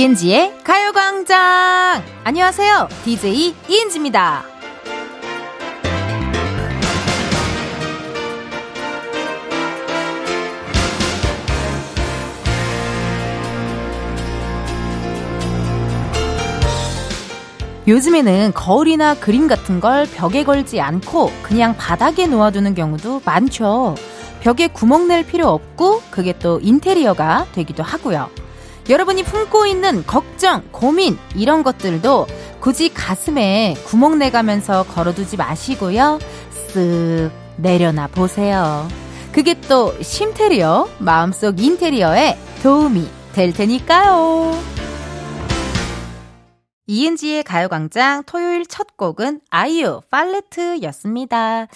이은지의 가요광장! 안녕하세요. DJ 이은지입니다. 요즘에는 거울이나 그림 같은 걸 벽에 걸지 않고 그냥 바닥에 놓아두는 경우도 많죠. 벽에 구멍 낼 필요 없고 그게 또 인테리어가 되기도 하고요. 여러분이 품고 있는 걱정, 고민, 이런 것들도 굳이 가슴에 구멍 내가면서 걸어두지 마시고요. 쓱 내려놔 보세요. 그게 또 심테리어, 마음속 인테리어에 도움이 될 테니까요. 이은지의 가요광장 토요일 첫 곡은 아이유 팔레트였습니다.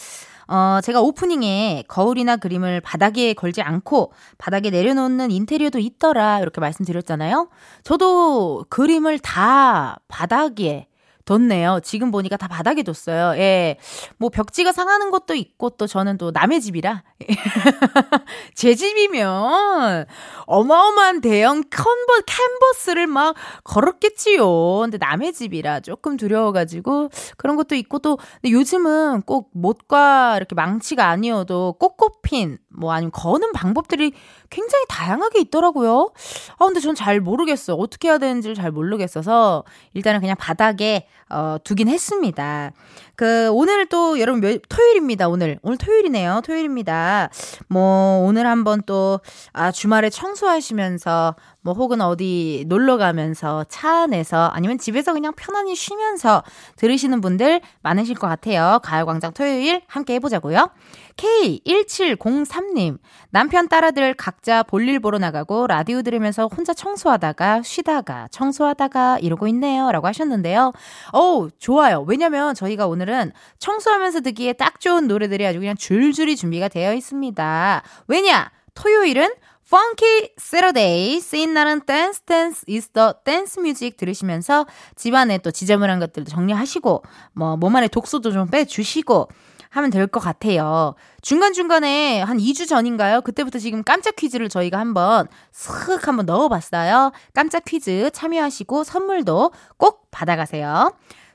어, 제가 오프닝에 거울이나 그림을 바닥에 걸지 않고 바닥에 내려놓는 인테리어도 있더라 이렇게 말씀드렸잖아요. 저도 그림을 다 바닥에 뒀네요. 지금 보니까 다 바닥에 뒀어요. 예. 뭐 벽지가 상하는 것도 있고 또 저는 또 남의 집이라. 제 집이면 어마어마한 대형 컨버, 캔버스를 막 걸었겠지요. 근데 남의 집이라 조금 두려워가지고 그런 것도 있고 또 근데 요즘은 꼭 못과 이렇게 망치가 아니어도 꽃꽃핀 뭐 아니면 거는 방법들이 굉장히 다양하게 있더라고요. 아, 근데 전 잘 모르겠어요. 어떻게 해야 되는지를 잘 모르겠어서 일단은 그냥 바닥에 어, 두긴 했습니다. 그, 오늘 또 여러분 몇, 토요일입니다, 오늘. 오늘 토요일이네요. 토요일입니다. 뭐, 오늘 한번 또, 아, 주말에 청소하시면서, 뭐, 혹은 어디 놀러 가면서, 차 안에서, 아니면 집에서 그냥 편안히 쉬면서 들으시는 분들 많으실 것 같아요. 가요광장 토요일 함께 해보자고요. K1703님, 남편 딸아들 각자 볼일 보러 나가고 라디오 들으면서 혼자 청소하다가 쉬다가 청소하다가 이러고 있네요. 라고 하셨는데요. 어우, 좋아요. 왜냐면 저희가 오늘 은 청소하면서 듣기에 딱 좋은 노래들이 아주 그냥 줄줄이 준비가 되어 있습니다. 왜냐? 토요일은 Funky Saturday, 신나는 댄스 댄스 is the dance music 들으시면서 집안에 또 지저분한 것들도 정리하시고 뭐 몸 안에 독소도 좀 빼주시고 하면 될 것 같아요. 중간중간에 한 2주 전인가요? 그때부터 지금 깜짝 퀴즈를 저희가 한번 슥 한번 넣어봤어요. 깜짝 퀴즈 참여하시고 선물도 꼭 받아가세요.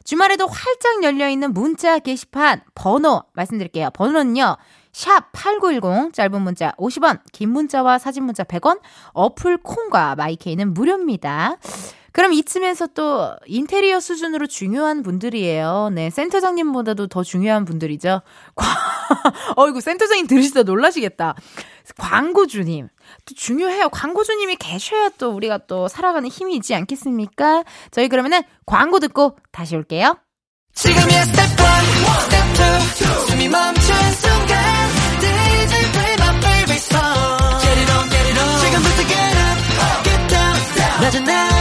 주말에도 활짝 열려있는 문자 게시판 번호 말씀드릴게요. 번호는요. 샵 8910 짧은 문자 50원 긴 문자와 사진 문자 100원 어플 콩과 마이케이는 무료입니다. 그럼 이쯤에서 또 인테리어 수준으로 중요한 분들이에요. 네, 센터장님보다도 더 중요한 분들이죠. 어이구, 센터장님 들으시다 놀라시겠다. 광고주님. 또 중요해요. 광고주님이 계셔야 또 우리가 또 살아가는 힘이 있지 않겠습니까? 저희 그러면은 광고 듣고 다시 올게요. 지금이야 스텝 1, 스텝 2, 숨이 멈춘 순간 DJ play my favorite song Get it on, get it 지금부터 get up, get down 낮은 아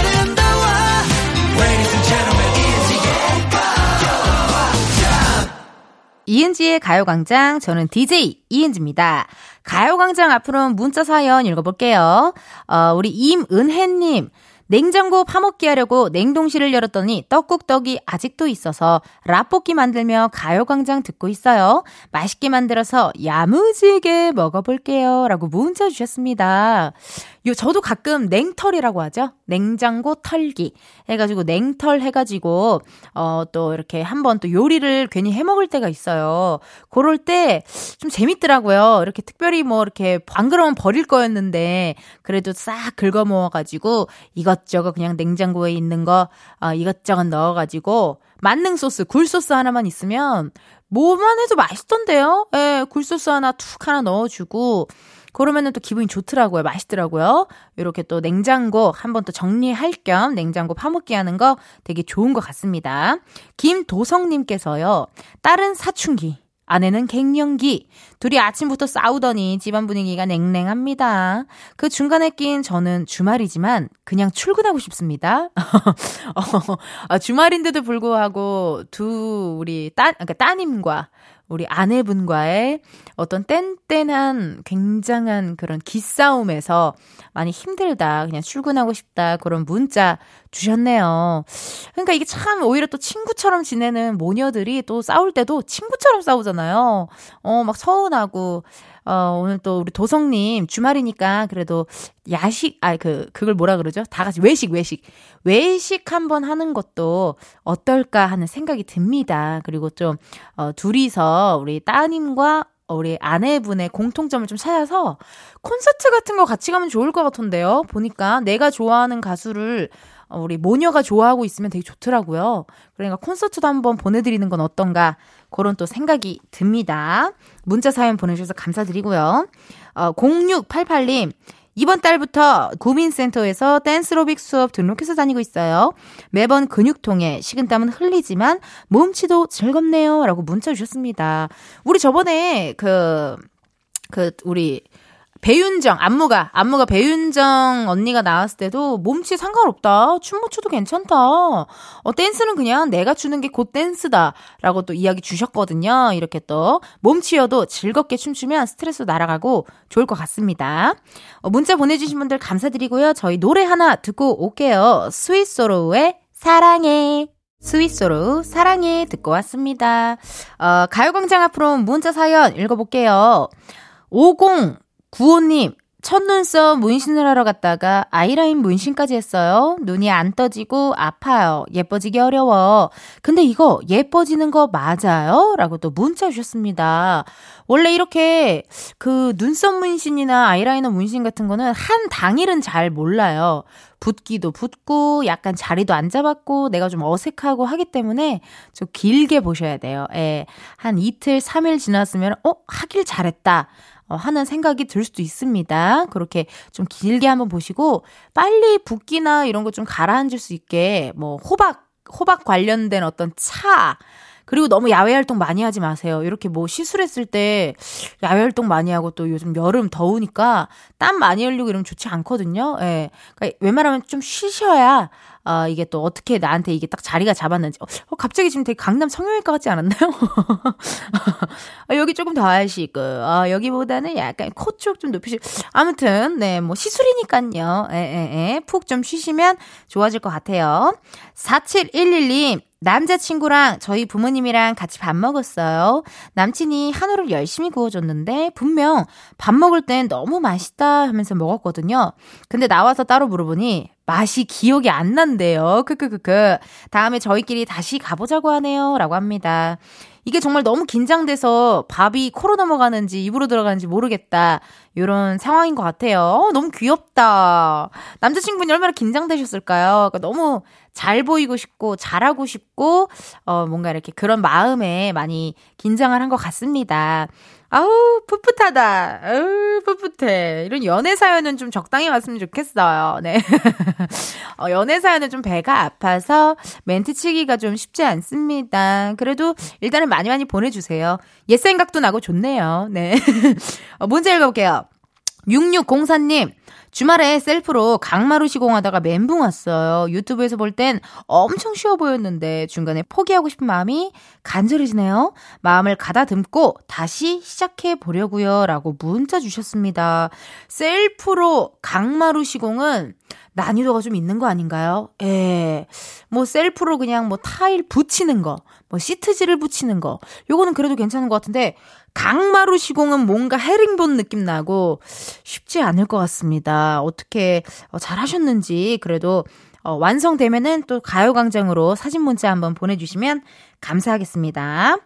이은지의 가요광장 저는 DJ 이은지입니다. 가요광장 앞으로 문자 사연 읽어볼게요. 어, 우리 임은혜님 냉장고 파먹기 하려고 냉동실을 열었더니 떡국떡이 아직도 있어서 라볶이 만들며 가요광장 듣고 있어요. 맛있게 만들어서 야무지게 먹어볼게요. 라고 문자 주셨습니다. 요, 저도 가끔 냉털이라고 하죠. 냉장고 털기. 해가지고 냉털 해가지고, 어, 또 이렇게 한번 또 요리를 괜히 해 먹을 때가 있어요. 그럴 때 좀 재밌더라고요. 이렇게 특별히 뭐 이렇게 안 그러면 버릴 거였는데, 그래도 싹 긁어 모아가지고, 이것저것 그냥 냉장고에 있는 거, 어, 이것저것 넣어가지고, 만능 소스, 굴 소스 하나만 있으면, 뭐만 해도 맛있던데요? 예, 굴 소스 하나 툭 하나 넣어주고, 그러면은 또 기분이 좋더라고요. 맛있더라고요. 이렇게 또 냉장고 한번 또 정리할 겸 냉장고 파먹기 하는 거 되게 좋은 것 같습니다. 김도성님께서요. 딸은 사춘기. 아내는 갱년기. 둘이 아침부터 싸우더니 집안 분위기가 냉랭합니다. 그 중간에 낀 저는 주말이지만 그냥 출근하고 싶습니다. 어, 아, 주말인데도 불구하고 두 우리 따, 그러니까 따님과 우리 아내분과의 어떤 뗀뗀한 굉장한 그런 기싸움에서 많이 힘들다. 그냥 출근하고 싶다. 그런 문자 주셨네요. 그러니까 이게 참 오히려 또 친구처럼 지내는 모녀들이 또 싸울 때도 친구처럼 싸우잖아요. 어, 막 서운하고, 어, 오늘 또 우리 도성님 주말이니까 그래도 야식, 아, 그, 그걸 뭐라 그러죠? 다 같이 외식, 외식. 외식 한번 하는 것도 어떨까 하는 생각이 듭니다. 그리고 좀, 어, 둘이서 우리 따님과 우리 아내분의 공통점을 좀 찾아서 콘서트 같은 거 같이 가면 좋을 것 같은데요. 보니까 내가 좋아하는 가수를 어, 우리 모녀가 좋아하고 있으면 되게 좋더라고요. 그러니까 콘서트도 한번 보내드리는 건 어떤가 그런 또 생각이 듭니다. 문자 사연 보내주셔서 감사드리고요. 어, 0688님 이번 달부터 구민센터에서 댄스로빅 수업 등록해서 다니고 있어요. 매번 근육통에 식은땀은 흘리지만 몸치도 즐겁네요. 라고 문자 주셨습니다. 우리 저번에 그, 그, 우리 배윤정, 안무가, 안무가 배윤정 언니가 나왔을 때도 몸치 상관없다. 춤 못 춰도 괜찮다. 어, 댄스는 그냥 내가 추는 게 곧 댄스다. 라고 또 이야기 주셨거든요. 이렇게 또 몸치여도 즐겁게 춤추면 스트레스 날아가고 좋을 것 같습니다. 어, 문자 보내주신 분들 감사드리고요. 저희 노래 하나 듣고 올게요. 스위스로우의 사랑해. 스위스로 사랑해 듣고 왔습니다. 어, 가요광장 앞으로 문자 사연 읽어볼게요. 50 구호님, 첫눈썹 문신을 하러 갔다가 아이라인 문신까지 했어요. 눈이 안 떠지고 아파요. 예뻐지기 어려워. 근데 이거 예뻐지는 거 맞아요? 라고 또 문자 주셨습니다. 원래 이렇게 그 눈썹 문신이나 아이라이너 문신 같은 거는 한 당일은 잘 몰라요. 붓기도 붓고 약간 자리도 안 잡았고 내가 좀 어색하고 하기 때문에 좀 길게 보셔야 돼요. 예. 한 이틀, 3일 지났으면 어, 하길 잘했다. 어, 하는 생각이 들 수도 있습니다. 그렇게 좀 길게 한번 보시고 빨리 붓기나 이런 거 좀 가라앉을 수 있게 뭐 호박 호박 관련된 어떤 차 그리고 너무 야외 활동 많이 하지 마세요. 이렇게 뭐 시술했을 때 야외 활동 많이 하고 또 요즘 여름 더우니까 땀 많이 흘리고 이러면 좋지 않거든요. 예. 그러니까 웬만하면 좀 쉬셔야 아, 이게 또 어떻게 나한테 이게 딱 자리가 잡았는지. 어, 갑자기 지금 되게 강남 성형외과 같지 않았나요? 아, 여기 조금 더 하시고, 아, 여기보다는 약간 코 쪽 좀 높이시고. 아무튼, 네, 뭐 시술이니까요. 에, 에, 에. 푹 좀 쉬시면 좋아질 것 같아요. 4711님, 남자친구랑 저희 부모님이랑 같이 밥 먹었어요. 남친이 한우를 열심히 구워줬는데 분명 밥 먹을 땐 너무 맛있다 하면서 먹었거든요. 근데 나와서 따로 물어보니 맛이 기억이 안 난대요. 크크크크. 다음에 저희끼리 다시 가보자고 하네요. 라고 합니다. 이게 정말 너무 긴장돼서 밥이 코로 넘어가는지 입으로 들어가는지 모르겠다. 이런 상황인 것 같아요. 어, 너무 귀엽다. 남자친구분이 얼마나 긴장되셨을까요? 그러니까 너무 잘 보이고 싶고 잘하고 싶고 어 뭔가 이렇게 그런 마음에 많이 긴장을 한 것 같습니다. 아우, 풋풋하다. 아우, 풋풋해. 이런 연애 사연은 좀 적당히 왔으면 좋겠어요. 네. 어, 연애 사연은 좀 배가 아파서 멘트 치기가 좀 쉽지 않습니다. 그래도 일단은 많이 많이 보내주세요. 옛 생각도 나고 좋네요. 네. 어, 문제 읽어볼게요. 6604님, 주말에 셀프로 강마루 시공하다가 멘붕 왔어요. 유튜브에서 볼 땐 엄청 쉬워 보였는데 중간에 포기하고 싶은 마음이 간절해지네요. 마음을 가다듬고 다시 시작해 보려고요. 라고 문자 주셨습니다. 셀프로 강마루 시공은 난이도가 좀 있는 거 아닌가요? 예. 뭐 셀프로 그냥 뭐 타일 붙이는 거, 뭐 시트지를 붙이는 거. 요거는 그래도 괜찮은 것 같은데 강마루 시공은 뭔가 헤링본 느낌 나고 쉽지 않을 것 같습니다. 어떻게 어, 잘 하셨는지 그래도 어, 완성되면은 또 가요광장으로 사진 문자 한번 보내주시면 감사하겠습니다.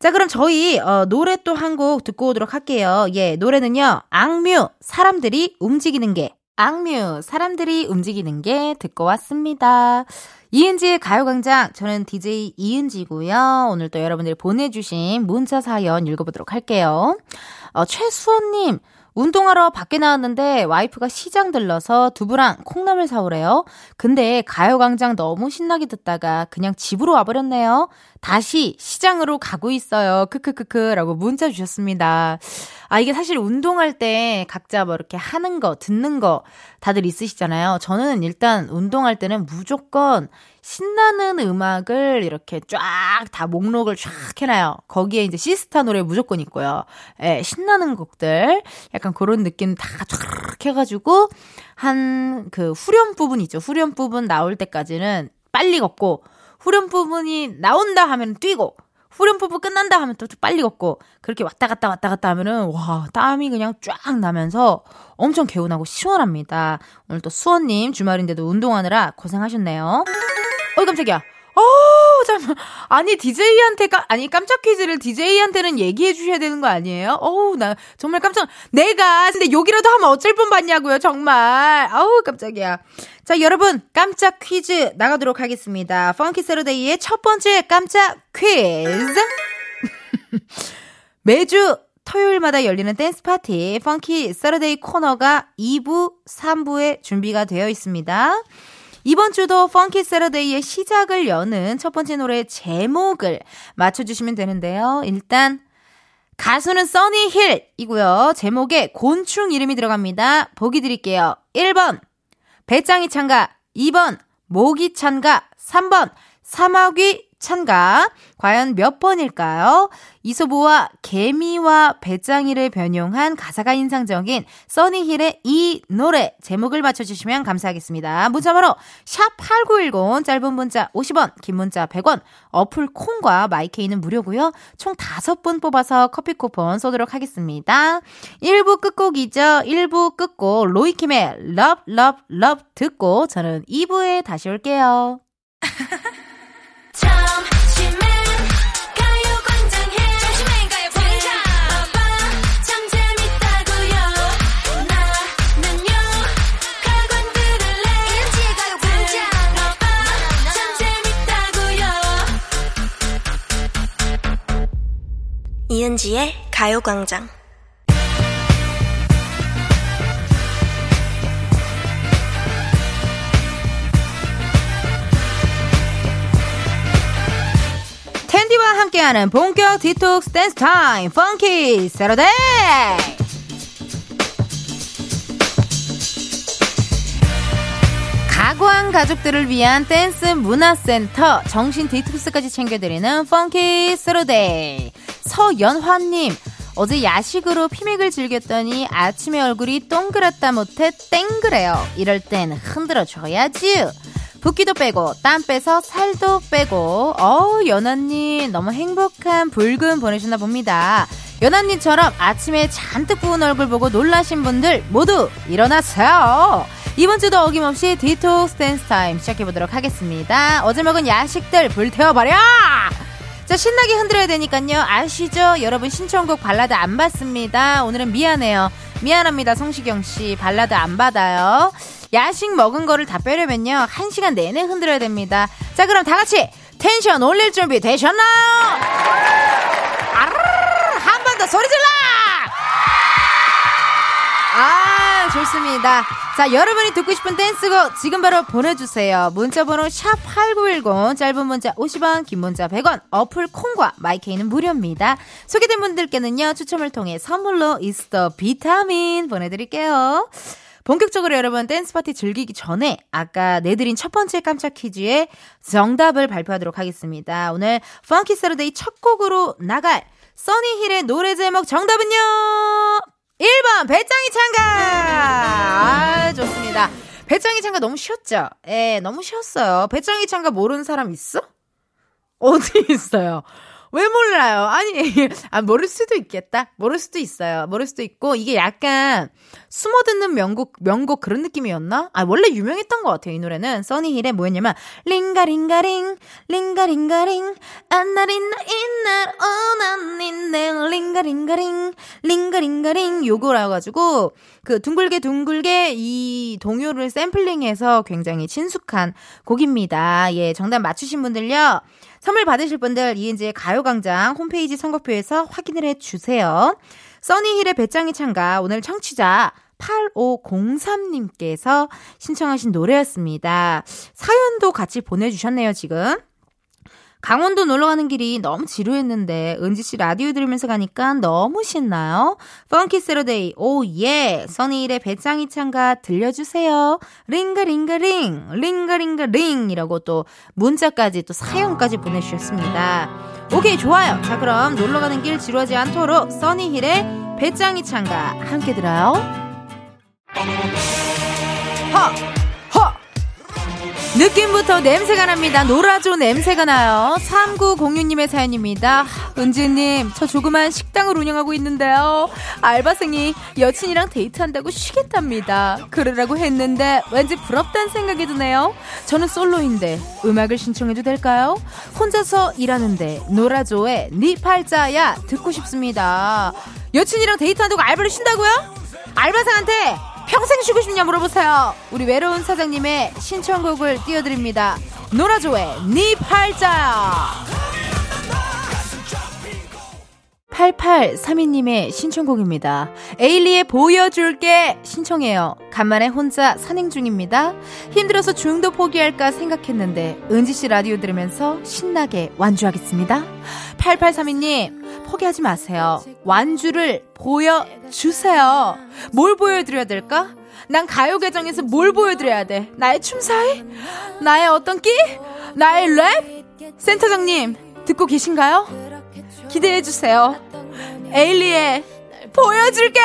자, 그럼 저희 어, 노래 또 한 곡 듣고 오도록 할게요. 예, 노래는요. 악뮤 사람들이 움직이는 게 악뮤 사람들이 움직이는 게 듣고 왔습니다. 이은지의 가요광장 저는 DJ 이은지고요. 오늘 또 여러분들이 보내주신 문자 사연 읽어보도록 할게요. 어, 최수원님 운동하러 밖에 나왔는데 와이프가 시장 들러서 두부랑 콩나물 사오래요. 근데 가요광장 너무 신나게 듣다가 그냥 집으로 와버렸네요. 다시 시장으로 가고 있어요. 크크크크 라고 문자 주셨습니다. 아, 이게 사실 운동할 때 각자 뭐 이렇게 하는 거, 듣는 거 다들 있으시잖아요. 저는 일단 운동할 때는 무조건 신나는 음악을 이렇게 쫙 다 목록을 쫙 해놔요. 거기에 이제 시스타 노래 무조건 있고요. 예, 신나는 곡들. 약간 그런 느낌 다 쫙 해가지고 한 그 후렴 부분 있죠. 후렴 부분 나올 때까지는 빨리 걷고 후렴 부분이 나온다 하면 뛰고 후렴 뽀뽀 끝난다 하면 또 빨리 걷고 그렇게 왔다 갔다 왔다 갔다 하면은 와 땀이 그냥 쫙 나면서 엄청 개운하고 시원합니다. 오늘 또 수원님 주말인데도 운동하느라 고생하셨네요. 어이 깜짝이야. 어, 잠 아니, DJ한테, 까, 아니, 깜짝 퀴즈를 DJ한테는 얘기해 주셔야 되는 거 아니에요? 어우, 나 정말 깜짝, 내가, 근데 욕이라도 하면 어쩔 뻔 봤냐고요, 정말. 아우, 깜짝이야. 자, 여러분, 깜짝 퀴즈 나가도록 하겠습니다. 펑키 세러데이의 첫 번째 깜짝 퀴즈. 매주 토요일마다 열리는 댄스 파티, Funky Saturday 코너가 2부, 3부에 준비가 되어 있습니다. 이번 주도 Funky Saturday의 시작을 여는 첫 번째 노래 제목을 맞춰주시면 되는데요. 일단 가수는 써니힐이고요. 제목에 곤충 이름이 들어갑니다. 보기 드릴게요. 1번 베짱이 찬가 2번 모기 찬가 3번 사마귀 찬가 과연 몇 번일까요? 이소보와 개미와 배짱이를 변용한 가사가 인상적인 써니힐의 이 노래 제목을 맞춰주시면 감사하겠습니다. 문자번호 샵8910 짧은 문자 50원 긴 문자 100원 어플 콩과 마이케이는 무료고요. 총 5분 뽑아서 커피 쿠폰 쏘도록 하겠습니다. 1부 끝곡이죠. 1부 끝곡 로이킴의 Love Love Love 듣고 저는 2부에 다시 올게요. 이은지의 가요광장. 텐디와 함께하는 본격 디톡스 댄스 타임 Funky Saturday 가구한 가족들을 위한 댄스 문화센터 정신 디톡스까지 챙겨드리는 Funky Saturday 서연화님 어제 야식으로 피맥을 즐겼더니 아침에 얼굴이 동그랗다 못해 땡그래요. 이럴 땐 흔들어줘야지. 붓기도 빼고 땀 빼서 살도 빼고. 어우 연아님 너무 행복한 불금 보내셨나 봅니다. 연아님처럼 아침에 잔뜩 부은 얼굴 보고 놀라신 분들 모두 일어나세요. 이번 주도 어김없이 디톡스 댄스 타임 시작해보도록 하겠습니다. 어제 먹은 야식들 불태워버려 자, 신나게 흔들어야 되니까요. 아시죠? 여러분 신청곡 발라드 안 받습니다. 오늘은 미안해요. 미안합니다. 성시경 씨. 발라드 안 받아요. 야식 먹은 거를 다 빼려면요. 한 시간 내내 흔들어야 됩니다. 자, 그럼 다 같이 텐션 올릴 준비 되셨나요? 좋습니다. 자, 여러분이 듣고 싶은 댄스곡 지금 바로 보내주세요. 문자번호 샵8910, 짧은 문자 50원, 긴 문자 100원, 어플 콩과 마이케이는 무료입니다. 소개된 분들께는요, 추첨을 통해 선물로 이스터 비타민 보내드릴게요. 본격적으로 여러분 댄스 파티 즐기기 전에 아까 내드린 첫 번째 깜짝 퀴즈의 정답을 발표하도록 하겠습니다. 오늘 Funky Saturday 첫 곡으로 나갈 써니힐의 노래 제목 정답은요? 1번 베짱이 찬가. 아, 좋습니다. 베짱이 찬가 너무 쉬웠죠? 예, 너무 쉬웠어요. 베짱이 찬가 모르는 사람 있어? 어디 있어요? 왜 몰라요? 아니, 아, 모를 수도 있겠다. 모를 수도 있어요. 모를 수도 있고, 이게 약간 숨어 듣는 명곡, 명곡 그런 느낌이었나? 아, 원래 유명했던 것 같아요, 이 노래는. 써니힐의 뭐였냐면, 링가링가링, 링가링가링, 안나린나 인날 오난닌네 링가링가링, 링가링가링, 요거라 가지고, 그 둥글게 둥글게 이 동요를 샘플링해서 굉장히 친숙한 곡입니다. 예, 정답 맞추신 분들요. 선물 받으실 분들 이은지의 가요광장 홈페이지 선거표에서 확인을 해주세요. 써니힐의 베짱이 찬가 오늘 청취자 8503님께서 신청하신 노래였습니다. 사연도 같이 보내주셨네요, 지금. 강원도 놀러 가는 길이 너무 지루했는데 은지 씨 라디오 들으면서 가니까 너무 신나요. Funky Saturday oh yeah. 써니힐의 베짱이 찬가 들려주세요. 링가링가링 링가링가링이라고 또 문자까지 또 사연까지 보내주셨습니다. 오케이 좋아요. 자 그럼 놀러 가는 길 지루하지 않도록 써니힐의 배짱이 참가 함께 들어요. 허! 허! 느낌부터 냄새가 납니다. 놀아줘 냄새가 나요. 3906님의 사연입니다. 은지님, 저 조그만 식당을 운영하고 있는데요. 알바생이 여친이랑 데이트한다고 쉬겠답니다. 그러라고 했는데 왠지 부럽다는 생각이 드네요. 저는 솔로인데 음악을 신청해도 될까요? 혼자서 일하는데 놀아줘의 니 팔자야 듣고 싶습니다. 여친이랑 데이트한다고 알바를 쉰다고요? 알바생한테 평생 쉬고 싶냐 물어보세요. 우리 외로운 사장님의 신청곡을 띄워드립니다. 노라조의 니 팔자. 8832님의 신청곡입니다. 에일리의 보여줄게 신청해요. 간만에 혼자 산행 중입니다. 힘들어서 중도 포기할까 생각했는데 은지씨 라디오 들으면서 신나게 완주하겠습니다. 8832님 포기하지 마세요. 완주를 보여주세요. 뭘 보여드려야 될까? 난 가요 계정에서 뭘 보여드려야 돼? 나의 춤사위? 나의 어떤 끼? 나의 랩? 센터장님 듣고 계신가요? 기대해주세요. 에일리의 보여줄게!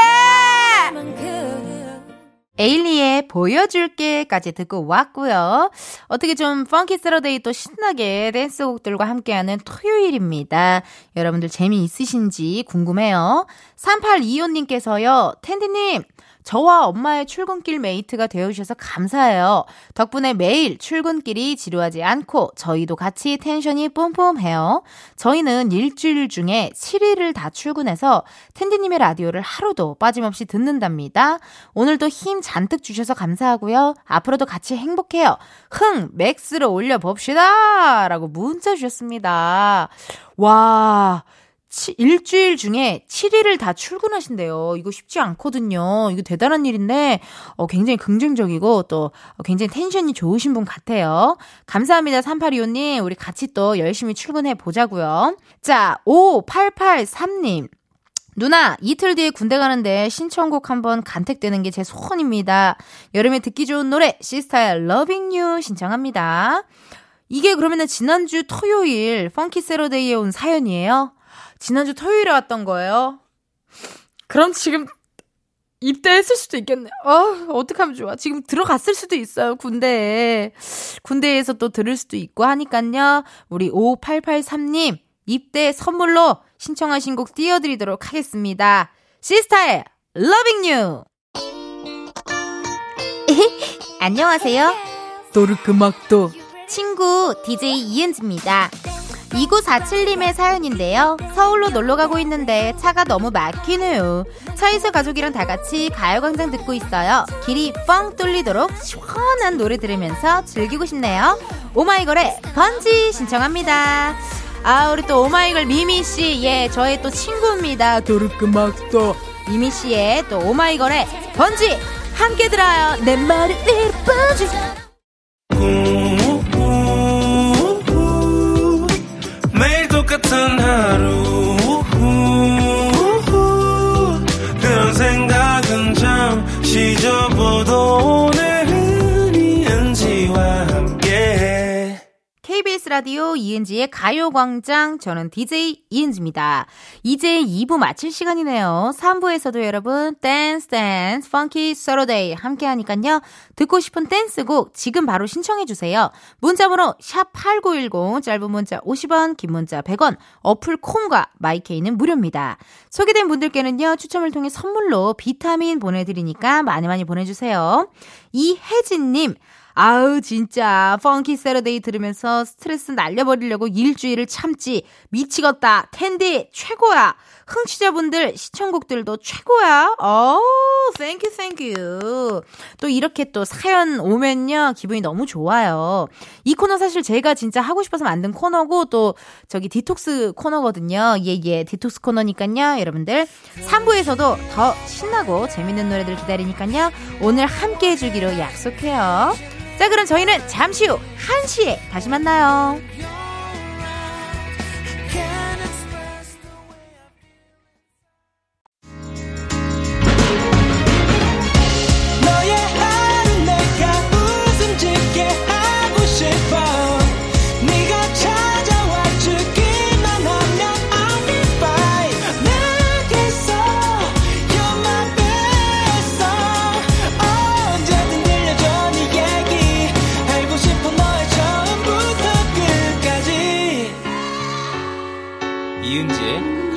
에일리의 보여줄게까지 듣고 왔고요. 어떻게 좀 Funky Saturday 또 신나게 댄스곡들과 함께하는 토요일입니다. 여러분들 재미있으신지 궁금해요. 3825님께서요. 텐디님 저와 엄마의 출근길 mate가 되어주셔서 감사해요. 덕분에 매일 출근길이 지루하지 않고 저희도 같이 텐션이 뿜뿜해요. 저희는 일주일 중에 7일을 다 출근해서 텐디님의 라디오를 하루도 빠짐없이 듣는답니다. 오늘도 힘 잔뜩 주셔서 감사하고요. 앞으로도 같이 행복해요. 흥 맥스로 올려봅시다. 라고 문자 주셨습니다. 와. 치, 일주일 중에 7일을 다 출근하신대요. 이거 쉽지 않거든요. 이거 대단한 일인데, 어, 굉장히 긍정적이고, 또, 어, 굉장히 텐션이 좋으신 분 같아요. 감사합니다, 3825님. 우리 같이 또 열심히 출근해 보자고요. 자, 5883님. 누나, 이틀 뒤에 군대 가는데 신청곡 한번 간택되는 게 제 소원입니다. 여름에 듣기 좋은 노래, 시스타의 Loving You 신청합니다. 이게 그러면은 지난주 토요일 펑키 세러데이에 온 사연이에요? 지난주 토요일에 왔던 거예요. 그럼 지금 입대했을 수도 있겠네. 어, 어떡하면 좋아. 지금 들어갔을 수도 있어요, 군대에. 군대에서 또 들을 수도 있고 하니깐요. 우리 5883님, 입대 선물로 신청하신 곡 띄워드리도록 하겠습니다. 시스타의 Loving You! 안녕하세요. 또르크막도 친구 DJ 이은지입니다. 2947님의 사연인데요. 서울로 놀러 가고 있는데 차가 너무 막히네요. 차에서 가족이랑 다 같이 가요광장 듣고 있어요. 길이 뻥 뚫리도록 시원한 노래 들으면서 즐기고 싶네요. 오마이걸의 번지 신청합니다. 아, 우리 또 오마이걸 미미씨, 예, 저의 또 친구입니다. 도르크막도. 미미씨의 또 오마이걸의 번지! 함께 들어요. 내 말을 번지! 같은 라디오 이은지의 가요광장 저는 DJ 이은지입니다. 이제 2부 마칠 시간이네요. 3부에서도 여러분 댄스 댄스 Funky Saturday 함께 하니깐요. 듣고 싶은 댄스곡 지금 바로 신청해 주세요. 문자번호 샵8910 짧은 문자 50원 긴 문자 100원 어플 콩과 마이케이는 무료입니다. 소개된 분들께는요. 추첨을 통해 선물로 비타민 보내드리니까 많이 많이 보내주세요. 이혜진님 아우 진짜. Funky Saturday 들으면서 스트레스 날려버리려고 일주일을 참지. 미치겠다. 텐디 최고야. 흥취자분들 신청곡들도 최고야. 어 thank you thank you 또 이렇게 또 사연 오면요. 기분이 너무 좋아요. 이 코너 사실 제가 진짜 하고 싶어서 만든 코너고 또 저기 디톡스 코너거든요. 예예. 예, 디톡스 코너니까요 여러분들. 3부에서도 더 신나고 재밌는 노래들 기다리니까요. 오늘 함께 해주기로 약속해요 자, 그럼 저희는 잠시 후 1시에 다시 만나요.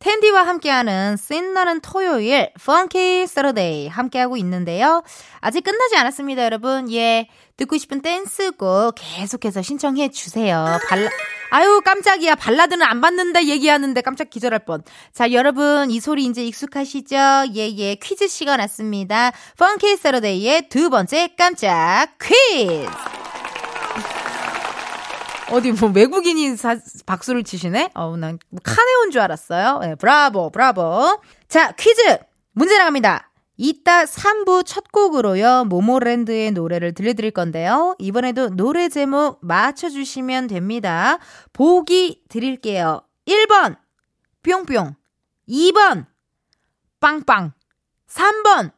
텐디와 함께하는 신나는 토요일 Funky Saturday 함께하고 있는데요. 아직 끝나지 않았습니다, 여러분. 예, 듣고 싶은 댄스곡 계속해서 신청해 주세요. 발라 아유 깜짝이야 발라드는 안 받는다 얘기하는데 깜짝 기절할 뻔. 자 여러분 이 소리 이제 익숙하시죠? 예예 예. 퀴즈 시간 왔습니다. 펑키 서러데이의 두 번째 깜짝 퀴즈. 어디 뭐 외국인이 사, 박수를 치시네? 어우 난뭐 카네온 줄 알았어요. 네, 브라보 브라보. 자 퀴즈 문제 나갑니다. 이따 3부 첫 곡으로요, 모모랜드의 노래를 들려드릴 건데요. 이번에도 노래 제목 맞춰주시면 됩니다. 보기 드릴게요. 1번, 뿅뿅. 2번, 빵빵. 3번,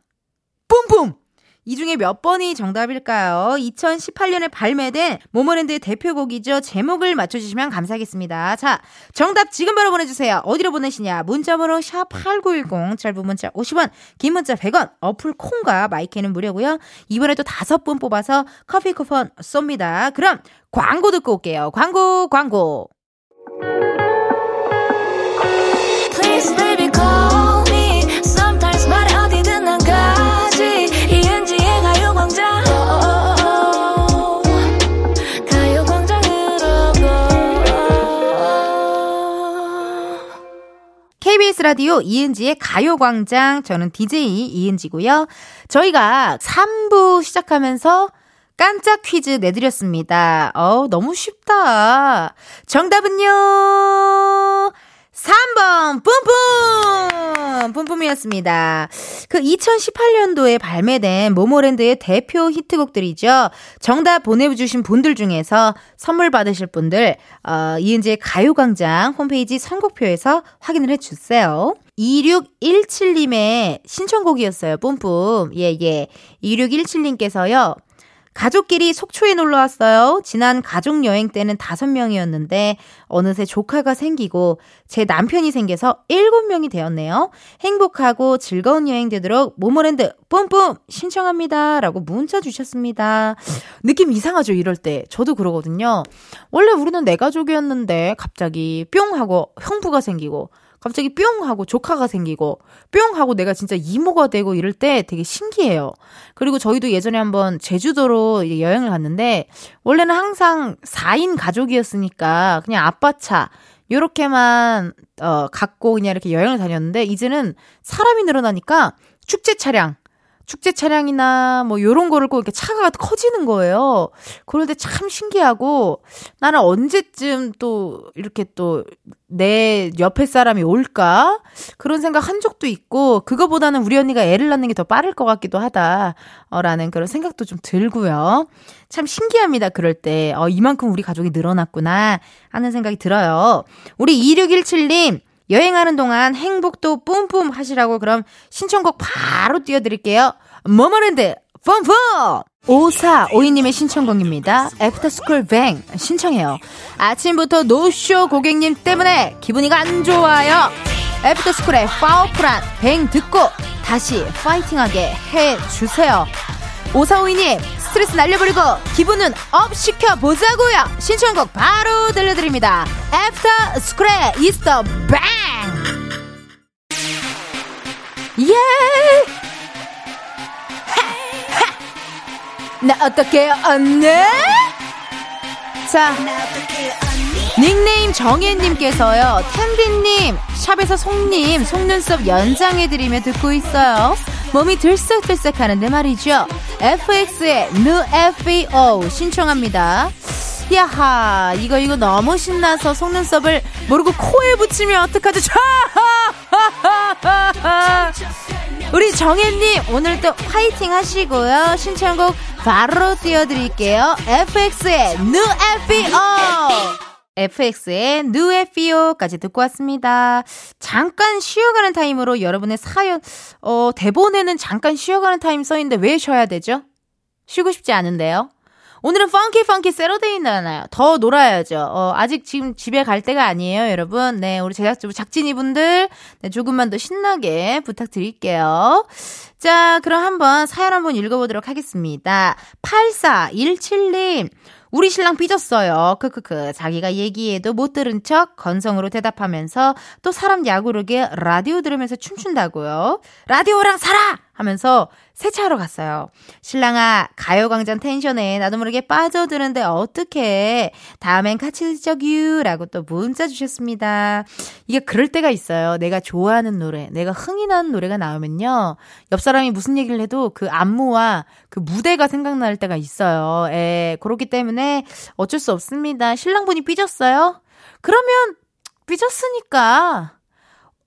뿜뿜. 이 중에 몇 번이 정답일까요? 2018년에 발매된 모모랜드의 대표곡이죠. 제목을 맞춰주시면 감사하겠습니다. 자, 정답 지금 바로 보내주세요. 어디로 보내시냐? 문자번호 샵8910, 짧은 문자 50원, 긴 문자 100원, 어플 콩과 마이크는 무료고요. 이번에 도 다섯 분 뽑아서 커피 쿠폰 쏩니다. 그럼 광고 듣고 올게요. 광고, 광고. Please baby KBS 라디오 이은지의 가요광장. 저는 DJ 이은지고요. 저희가 3부 시작하면서 깜짝 퀴즈 내드렸습니다. 어 너무 쉽다. 정답은요. 3번 뿜뿜 뿜뿜이었습니다. 그 2018년도에 발매된 모모랜드의 대표 히트곡들이죠. 정답 보내주신 분들 중에서 선물 받으실 분들 어, 이은지의 가요광장 홈페이지 선곡표에서 확인을 해주세요. 2617님의 신청곡이었어요. 뿜뿜. 예, 예. 2617님께서요. 가족끼리 속초에 놀러 왔어요. 지난 가족 여행 때는 다섯 명이었는데 어느새 조카가 생기고 제 남편이 생겨서 일곱 명이 되었네요. 행복하고 즐거운 여행 되도록 모모랜드 뿜뿜 신청합니다라고 문자 주셨습니다. 느낌 이상하죠 이럴 때. 저도 그러거든요. 원래 우리는 네 가족이었는데 갑자기 뿅 하고 형부가 생기고 갑자기 뿅 하고 조카가 생기고 뿅 하고 내가 진짜 이모가 되고 이럴 때 되게 신기해요. 그리고 저희도 예전에 한번 제주도로 여행을 갔는데 원래는 항상 4인 가족이었으니까 그냥 아빠 차 요렇게만 어 갖고 그냥 이렇게 여행을 다녔는데 이제는 사람이 늘어나니까 축제 차량 축제 차량이나 뭐 요런 거를 꼭 이렇게 차가 커지는 거예요. 때참 신기하고 나는 언제쯤 또 이렇게 또 내 옆에 사람이 올까? 그런 생각 한 적도 있고 그거보다는 우리 언니가 애를 낳는 게 더 빠를 것 같기도 하다. 어, 라는 그런 생각도 좀 들고요. 참 신기합니다. 그럴 때. 어, 이만큼 우리 가족이 늘어났구나 하는 생각이 들어요. 우리 2617님 여행하는 동안 행복도 뿜뿜 하시라고 그럼 신청곡 바로 띄워드릴게요. 모모랜드 뿜뿜! 5452님의 신청곡입니다. 애프터스쿨 Bang 신청해요. 아침부터 노쇼 고객님 때문에 기분이가 안 좋아요. 애프터스쿨의 파워풀한 Bang 듣고 다시 파이팅하게 해주세요. 5452님 스트레스 날려버리고 기분은 up 시켜보자고요. 신청곡 바로 들려드립니다. 애프터스쿨의 이스터 Bang! 예! 나 어떡해요 언니? 자 닉네임 정혜님께서요 텐디님 샵에서 속님 속눈썹 연장해드리며 듣고 있어요 몸이 들썩들썩 하는데 말이죠. FX의 New FBO 신청합니다. 야하 이거 이거 너무 신나서 속눈썹을 모르고 코에 붙이면 어떡하죠 우리 정혜님 오늘도 화이팅 하시고요. 신청곡 바로 띄워드릴게요. FX의 NU ABO FX의 NU ABO까지 듣고 왔습니다. 잠깐 쉬어가는 타임으로 여러분의 사연, 어, 대본에는 잠깐 쉬어가는 타임 써있는데 왜 쉬어야 되죠? 쉬고 싶지 않은데요. 오늘은 funky funky Saturday잖아요. 더 놀아야죠. 어, 아직 지금 집에 갈 때가 아니에요, 여러분. 네, 우리 제작진 작진이분들 네, 조금만 더 신나게 부탁드릴게요. 자, 그럼 한번 사연 한번 읽어보도록 하겠습니다. 8417님. 우리 신랑 삐졌어요. 크크크. 자기가 얘기해도 못 들은 척 건성으로 대답하면서 또 사람 야구르게 라디오 들으면서 춤춘다고요. 라디오랑 살아! 하면서 세차하러 갔어요. 신랑아, 가요광장 텐션에 나도 모르게 빠져드는데 어떡해. 다음엔 같이 듣자규. 라고 또 문자 주셨습니다. 이게 그럴 때가 있어요. 내가 좋아하는 노래, 내가 흥이 나는 노래가 나오면요. 옆 사람이 무슨 얘기를 해도 그 안무와 그 무대가 생각날 때가 있어요. 예, 그렇기 때문에 어쩔 수 없습니다. 신랑분이 삐졌어요? 그러면 삐졌으니까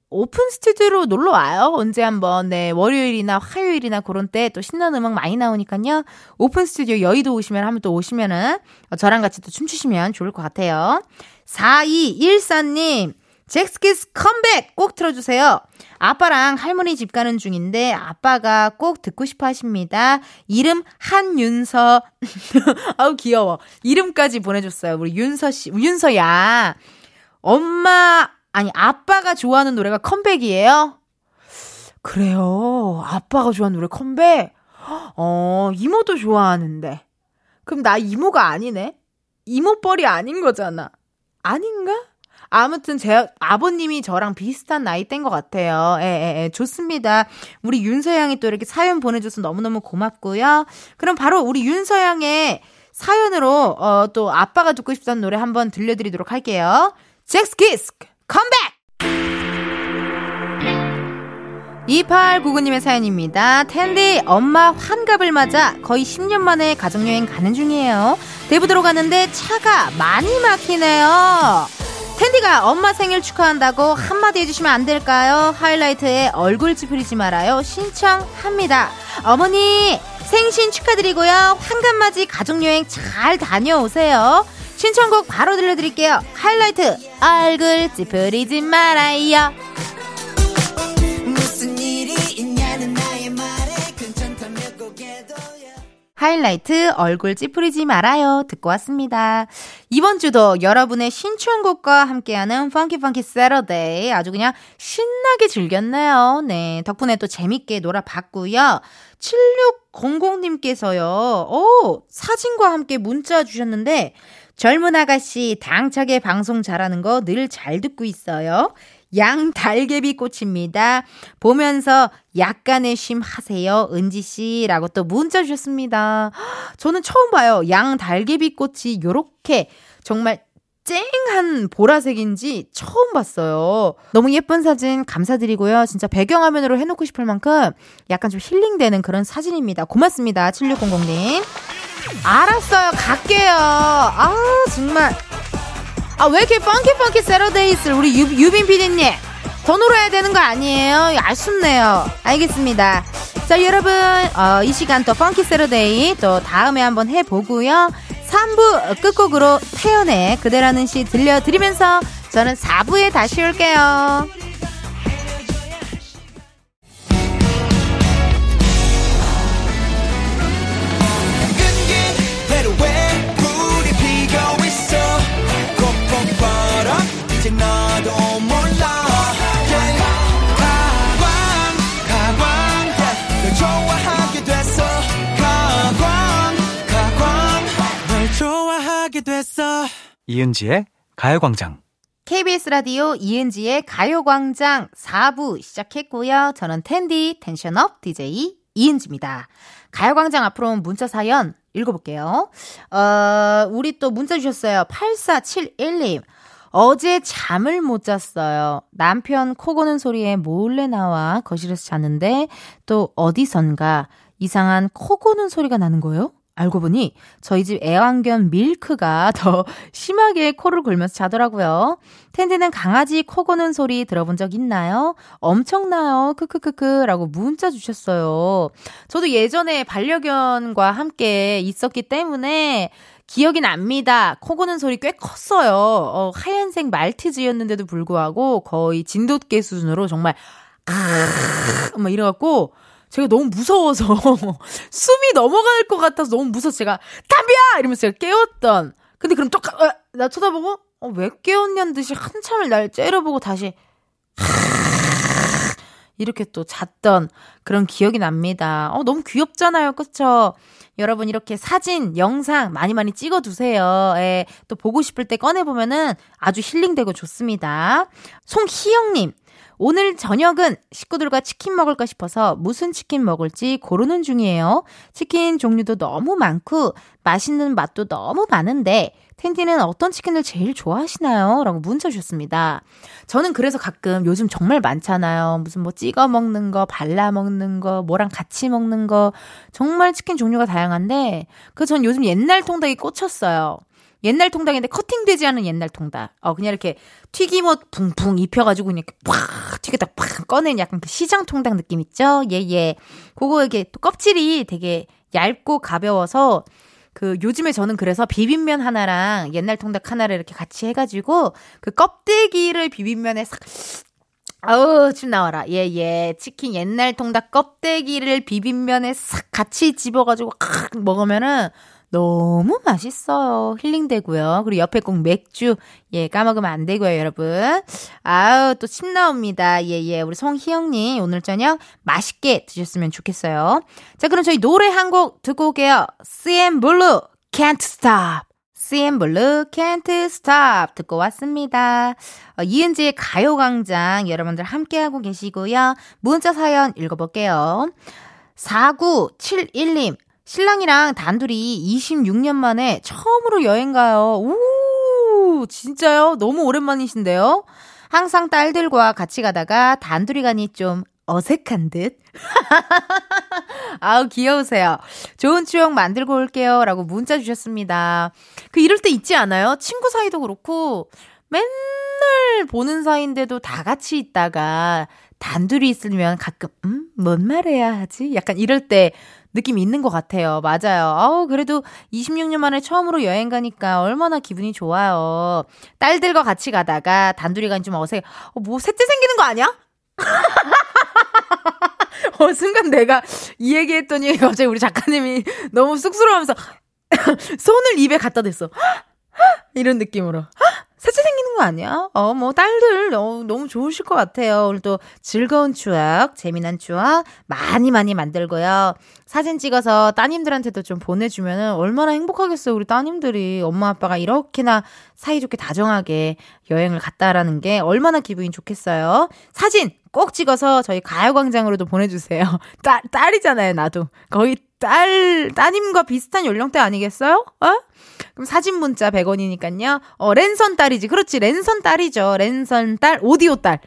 오픈 스튜디오로 놀러 와요. 언제 한번. 네, 월요일이나 화요일이나 그런 때 또 신나는 음악 많이 나오니까요. 오픈 스튜디오 여의도 오시면 한번 또 오시면은 저랑 같이 또 춤추시면 좋을 것 같아요. 4214님. 잭스키스 컴백 꼭 틀어주세요. 아빠랑 할머니 집 가는 중인데 아빠가 꼭 듣고 싶어 하십니다. 이름 한윤서. 아우 귀여워. 이름까지 보내줬어요. 우리 윤서 씨, 윤서야. 엄마 아니, 아빠가 좋아하는 노래가 컴백이에요? 그래요. 아빠가 좋아하는 노래 컴백? 어, 이모도 좋아하는데. 그럼 나 이모가 아니네? 이모뻘이 아닌 거잖아. 아닌가? 아무튼 제 아버님이 저랑 비슷한 나이대인 것 같아요. 예, 예, 예. 좋습니다. 우리 윤서양이 또 이렇게 사연 보내줘서 너무너무 고맙고요. 그럼 바로 우리 윤서양의 사연으로 어, 또 아빠가 듣고 싶다는 노래 한번 들려드리도록 할게요. 잭스키스 컴백! 2899님의 사연입니다. 텐디, 엄마 환갑을 맞아 거의 10년 만에 가족여행 가는 중이에요. 대부도로 가는데 차가 많이 막히네요. 텐디가 엄마 생일 축하한다고 한마디 해주시면 안 될까요? 하이라이트에 얼굴 찌푸리지 말아요. 신청합니다. 어머니, 생신 축하드리고요. 환갑맞이 가족여행 잘 다녀오세요. 신청곡 바로 들려드릴게요. 하이라이트 얼굴 찌푸리지 말아요. 하이라이트 얼굴 찌푸리지 말아요 듣고 왔습니다. 이번 주도 여러분의 신청곡과 함께하는 funky funky Saturday 아주 그냥 신나게 즐겼네요. 네 덕분에 또 재밌게 놀아봤고요. 7600님께서요. 오 사진과 함께 문자 주셨는데 젊은 아가씨 당차게 방송 잘하는 거 늘 잘 듣고 있어요. 양 달개비 꽃입니다. 보면서 약간의 쉼 하세요. 은지 씨라고 또 문자 주셨습니다. 저는 처음 봐요. 양 달개비 꽃이 요렇게 정말 쨍한 보라색인지 처음 봤어요. 너무 예쁜 사진 감사드리고요. 진짜 배경화면으로 해놓고 싶을 만큼 약간 좀 힐링되는 그런 사진입니다. 고맙습니다. 7600님. 알았어요. 갈게요. 아, 정말. 아, 왜 이렇게 펑키 펑키 세러데이스를 우리 유, 유빈 PD님. 더 놀아야 되는 거 아니에요? 아쉽네요. 알겠습니다. 자, 여러분, 어, 이 시간 또 펑키 세러데이 또 다음에 한번 해보고요. 3부 끝곡으로 태연의 그대라는 시 들려드리면서 저는 4부에 다시 올게요. 이은지의 가요광장. KBS 라디오 이은지의 가요광장 4부 시작했고요. 저는 텐디 텐션업 DJ 이은지입니다. 가요광장 앞으로 문자 사연 읽어볼게요. 어, 우리 또 문자 주셨어요. 8471님. 어제 잠을 못 잤어요. 남편 코 고는 소리에 몰래 나와 거실에서 잤는데 또 어디선가 이상한 코 고는 소리가 나는 거예요? 알고 보니 저희 집 애완견 밀크가 더 심하게 코를 골면서 자더라고요. 텐디는 강아지 코 고는 소리 들어본 적 있나요? 엄청나요. 크크크크 라고 문자 주셨어요. 저도 예전에 반려견과 함께 있었기 때문에 기억이 납니다. 코 고는 소리 꽤 컸어요. 어, 하얀색 말티즈였는데도 불구하고 거의 진돗개 수준으로 정말 아, 막 이래갖고 제가 너무 무서워서 숨이 넘어갈 것 같아서 너무 무서워서 제가 담비야 이러면서 제가 깨웠던 근데 그럼 똑같 어, 나 쳐다보고 어, 왜 깨웠냐는 듯이 한참을 날 째려보고 다시 이렇게 또 잤던 그런 기억이 납니다. 어, 너무 귀엽잖아요. 그쵸? 여러분 이렇게 사진, 영상 많이 많이 찍어 두세요. 예, 또 보고 싶을 때 꺼내 보면은 아주 힐링되고 좋습니다. 송희영 님. 오늘 저녁은 식구들과 치킨 먹을까 싶어서 무슨 치킨 먹을지 고르는 중이에요. 치킨 종류도 너무 많고 맛있는 맛도 너무 많은데 텐디는 어떤 치킨을 제일 좋아하시나요? 라고 문자 주셨습니다. 저는 그래서 가끔 요즘 정말 많잖아요. 무슨 뭐 찍어 먹는 거, 발라 먹는 거, 뭐랑 같이 먹는 거. 정말 치킨 종류가 다양한데, 그 전 요즘 옛날 통닭에 꽂혔어요. 옛날 통닭인데 커팅되지 않은 옛날 통닭. 어, 그냥 이렇게 튀김옷 붕붕 입혀가지고 그냥 팍 튀겼다 팍 꺼낸 약간 그 시장 통닭 느낌 있죠? 예, 예. 그거 이게 또 껍질이 되게 얇고 가벼워서 그 요즘에 저는 그래서 비빔면 하나랑 옛날 통닭 하나를 이렇게 같이 해가지고 그 껍데기를 비빔면에 싹 아우 침 나와라 예예 예. 치킨 옛날 통닭 껍데기를 비빔면에 싹 같이 집어가지고 칵 먹으면은 너무 맛있어요. 힐링되고요. 그리고 옆에 꼭 맥주, 예, 까먹으면 안 되고요, 여러분. 아우, 또 침 나옵니다. 예, 예. 우리 송희영님, 오늘 저녁 맛있게 드셨으면 좋겠어요. 자, 그럼 저희 노래 한 곡 듣고 올게요. CNBLUE, Can't Stop. CNBLUE, Can't Stop. 듣고 왔습니다. 어, 이은지의 가요광장 여러분들 함께하고 계시고요. 문자 사연 읽어볼게요. 4971님, 신랑이랑 단둘이 26년 만에 처음으로 여행 가요. 우, 진짜요? 너무 오랜만이신데요? 항상 딸들과 같이 가다가 단둘이 가니 좀 어색한 듯. 아우, 귀여우세요. 좋은 추억 만들고 올게요. 라고 문자 주셨습니다. 그, 이럴 때 있지 않아요? 친구 사이도 그렇고, 맨날 보는 사이인데도 다 같이 있다가, 단둘이 있으면 가끔, 음? 뭔 말해야 하지? 약간 이럴 때 느낌이 있는 것 같아요. 맞아요. 아우, 그래도 26년 만에 처음으로 여행 가니까 얼마나 기분이 좋아요. 딸들과 같이 가다가 단둘이 가니 좀 어색, 어, 뭐, 셋째 생기는 거 아니야? 어, 순간 내가 이 얘기 했더니 갑자기 우리 작가님이 너무 쑥스러워하면서 손을 입에 갖다 댔어. 이런 느낌으로. 셋째 생기는 거 아니야? 어, 뭐, 딸들, 어, 너무 좋으실 것 같아요. 오늘 또 즐거운 추억, 재미난 추억 많이 많이 만들고요. 사진 찍어서 따님들한테도 좀 보내주면은 얼마나 행복하겠어요. 우리 따님들이 엄마 아빠가 이렇게나 사이좋게 다정하게 여행을 갔다라는 게 얼마나 기분이 좋겠어요. 사진 꼭 찍어서 저희 가요광장으로도 보내주세요. 딸, 딸이잖아요, 나도. 거의 딸, 따님과 비슷한 연령대 아니겠어요? 어? 그럼 사진 문자 100원이니까요. 어, 랜선 딸이지. 그렇지. 랜선 딸이죠. 랜선 딸, 오디오 딸.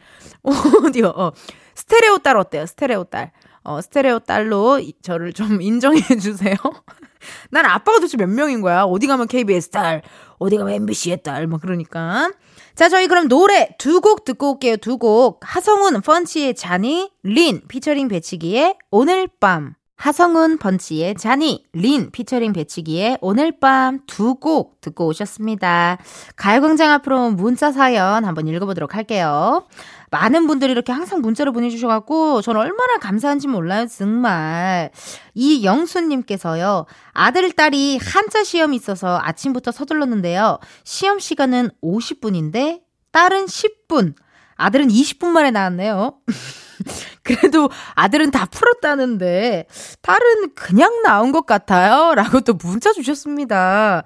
오디오, 어. 스테레오 딸 어때요? 스테레오 딸. 어, 스테레오 딸로 저를 좀 인정해 주세요. 난 아빠가 도대체 몇 명인 거야? 어디 가면 KBS 딸, 어디 가면 MBC의 딸, 뭐 그러니까. 자, 저희 그럼 노래 두 곡 듣고 올게요. 두 곡. 하성운 펀치의 자니, 린 피처링 배치기의 오늘 밤. 하성운 펀치의 자니, 린 피처링 배치기의 오늘 밤 두 곡 듣고 오셨습니다. 가요광장 앞으로 문자 사연 한번 읽어보도록 할게요. 많은 분들이 이렇게 항상 문자를 보내주셔갖고 저는 얼마나 감사한지 몰라요, 정말. 이 영수님께서요, 아들, 딸이 한자 시험이 있어서 아침부터 서둘렀는데요. 시험 시간은 50분인데, 딸은 10분, 아들은 20분 만에 나왔네요. 그래도 아들은 다 풀었다는데 딸은 그냥 나온 것 같아요. 라고 또 문자 주셨습니다.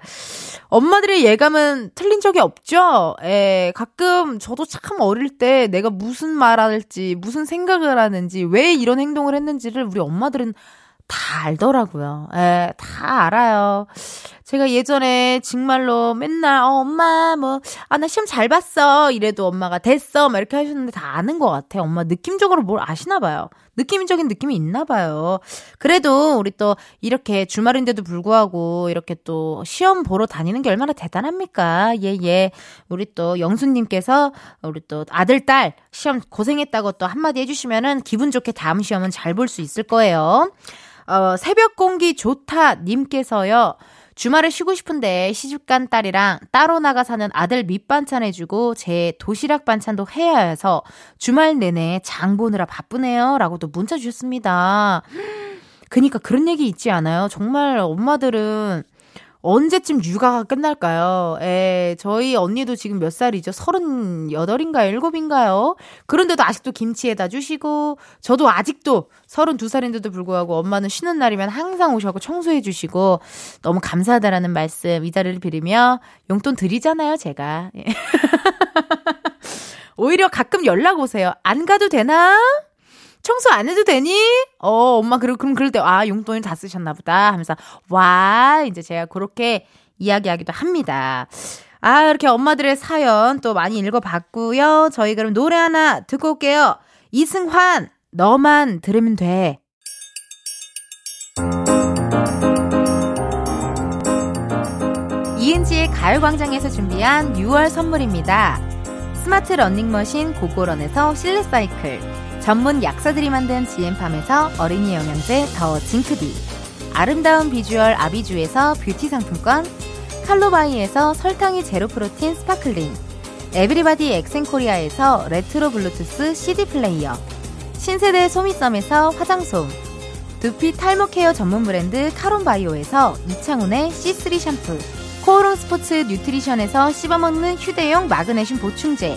엄마들의 예감은 틀린 적이 없죠? 예, 가끔 저도 참 어릴 때 내가 무슨 말 할지, 무슨 생각을 하는지, 왜 이런 행동을 했는지를 우리 엄마들은 다 알더라고요. 예, 다 알아요. 제가 예전에 정말로 맨날, 어, 엄마, 뭐, 아, 나 시험 잘 봤어. 이래도 엄마가 됐어. 막 이렇게 하셨는데 다 아는 것 같아요. 엄마 느낌적으로 뭘 아시나 봐요. 느낌적인 느낌이 있나 봐요. 그래도 우리 또 이렇게 주말인데도 불구하고 이렇게 또 시험 보러 다니는 게 얼마나 대단합니까? 예, 예. 우리 또 영수님께서 우리 또 아들, 딸 시험 고생했다고 또 한마디 해주시면은 기분 좋게 다음 시험은 잘 볼 수 있을 거예요. 어, 새벽 공기 좋다 님께서요. 주말에 쉬고 싶은데 시집간 딸이랑 따로 나가 사는 아들 밑반찬 해주고 제 도시락 반찬도 해야 해서 주말 내내 장 보느라 바쁘네요. 라고 또 문자 주셨습니다. 그니까 그런 얘기 있지 않아요? 정말 엄마들은 언제쯤 육아가 끝날까요? 에, 저희 언니도 지금 몇 살이죠? 38인가 7인가요? 그런데도 아직도 김치에다 주시고, 저도 아직도 32살인데도 불구하고 엄마는 쉬는 날이면 항상 오셔서 청소해 주시고, 너무 감사하다라는 말씀, 이달을 빌리며 용돈 드리잖아요, 제가. 예. 오히려 가끔 연락 오세요. 안 가도 되나? 청소 안 해도 되니? 어, 엄마, 그럼, 그럼 그럴 때, 아, 용돈을 다 쓰셨나 보다 하면서, 와, 이제 제가 그렇게 이야기하기도 합니다. 아, 이렇게 엄마들의 사연 또 많이 읽어봤고요. 저희 그럼 노래 하나 듣고 올게요. 이승환, 너만 들으면 돼. 이은지의 가요광장에서 준비한 6월 선물입니다. 스마트 러닝머신 고고런에서 실내 사이클. 전문 약사들이 만든 지엠팜에서 어린이 영양제 더 징크비 아름다운 비주얼 아비주에서 뷰티 상품권 칼로바이에서 설탕이 제로 protein sparkling 에브리바디 엑센코리아에서 레트로 블루투스 CD 플레이어 신세대 소미썸에서 화장솜 두피 탈모 케어 전문 브랜드 카론바이오에서 이창훈의 C3 샴푸 코오롱 스포츠 뉴트리션에서 씹어먹는 휴대용 마그네슘 보충제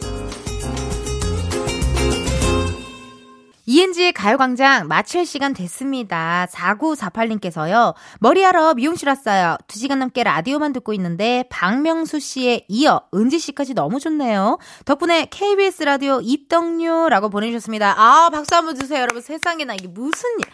이은지의 가요광장 마칠 시간 됐습니다. 4948님께서요. 머리하러 미용실 왔어요. 2시간 넘게 라디오만 듣고 있는데 박명수 씨에 이어 은지 씨까지 너무 좋네요. 덕분에 KBS 라디오 입덕료라고 보내주셨습니다. 아 박수 한번 주세요. 여러분 세상에나 이게 무슨 일.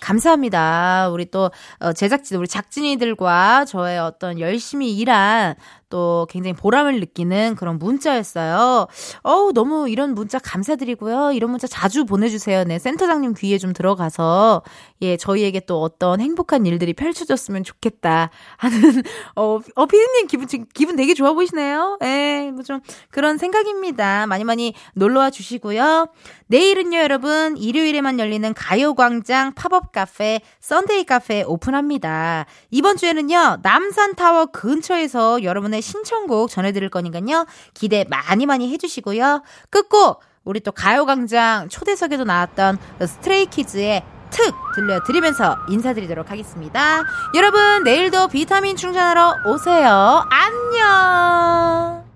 감사합니다. 우리 또 어, 제작진, 우리 작진이들과 저의 어떤 열심히 일한 또 굉장히 보람을 느끼는 그런 문자였어요. 어우, 너무 이런 문자 감사드리고요. 이런 문자 자주 보내주세요. 네, 센터장님 귀에 좀 들어가서, 예, 저희에게 또 어떤 행복한 일들이 펼쳐졌으면 좋겠다 하는, 어, 어, 피디님 기분, 기분 되게 좋아 보이시네요. 예, 뭐 좀 그런 생각입니다. 많이 많이 놀러와 주시고요. 내일은요, 여러분, 일요일에만 열리는 가요광장 팝업 카페, Sunday 카페 오픈합니다. 이번 주에는요, 남산타워 근처에서 여러분의 신청곡 전해드릴 거니까요. 기대 많이 많이 해주시고요. 끝곡! 우리 또 가요광장 초대석에도 나왔던 스트레이키즈의 특 들려드리면서 인사드리도록 하겠습니다. 여러분, 내일도 비타민 충전하러 오세요. 안녕!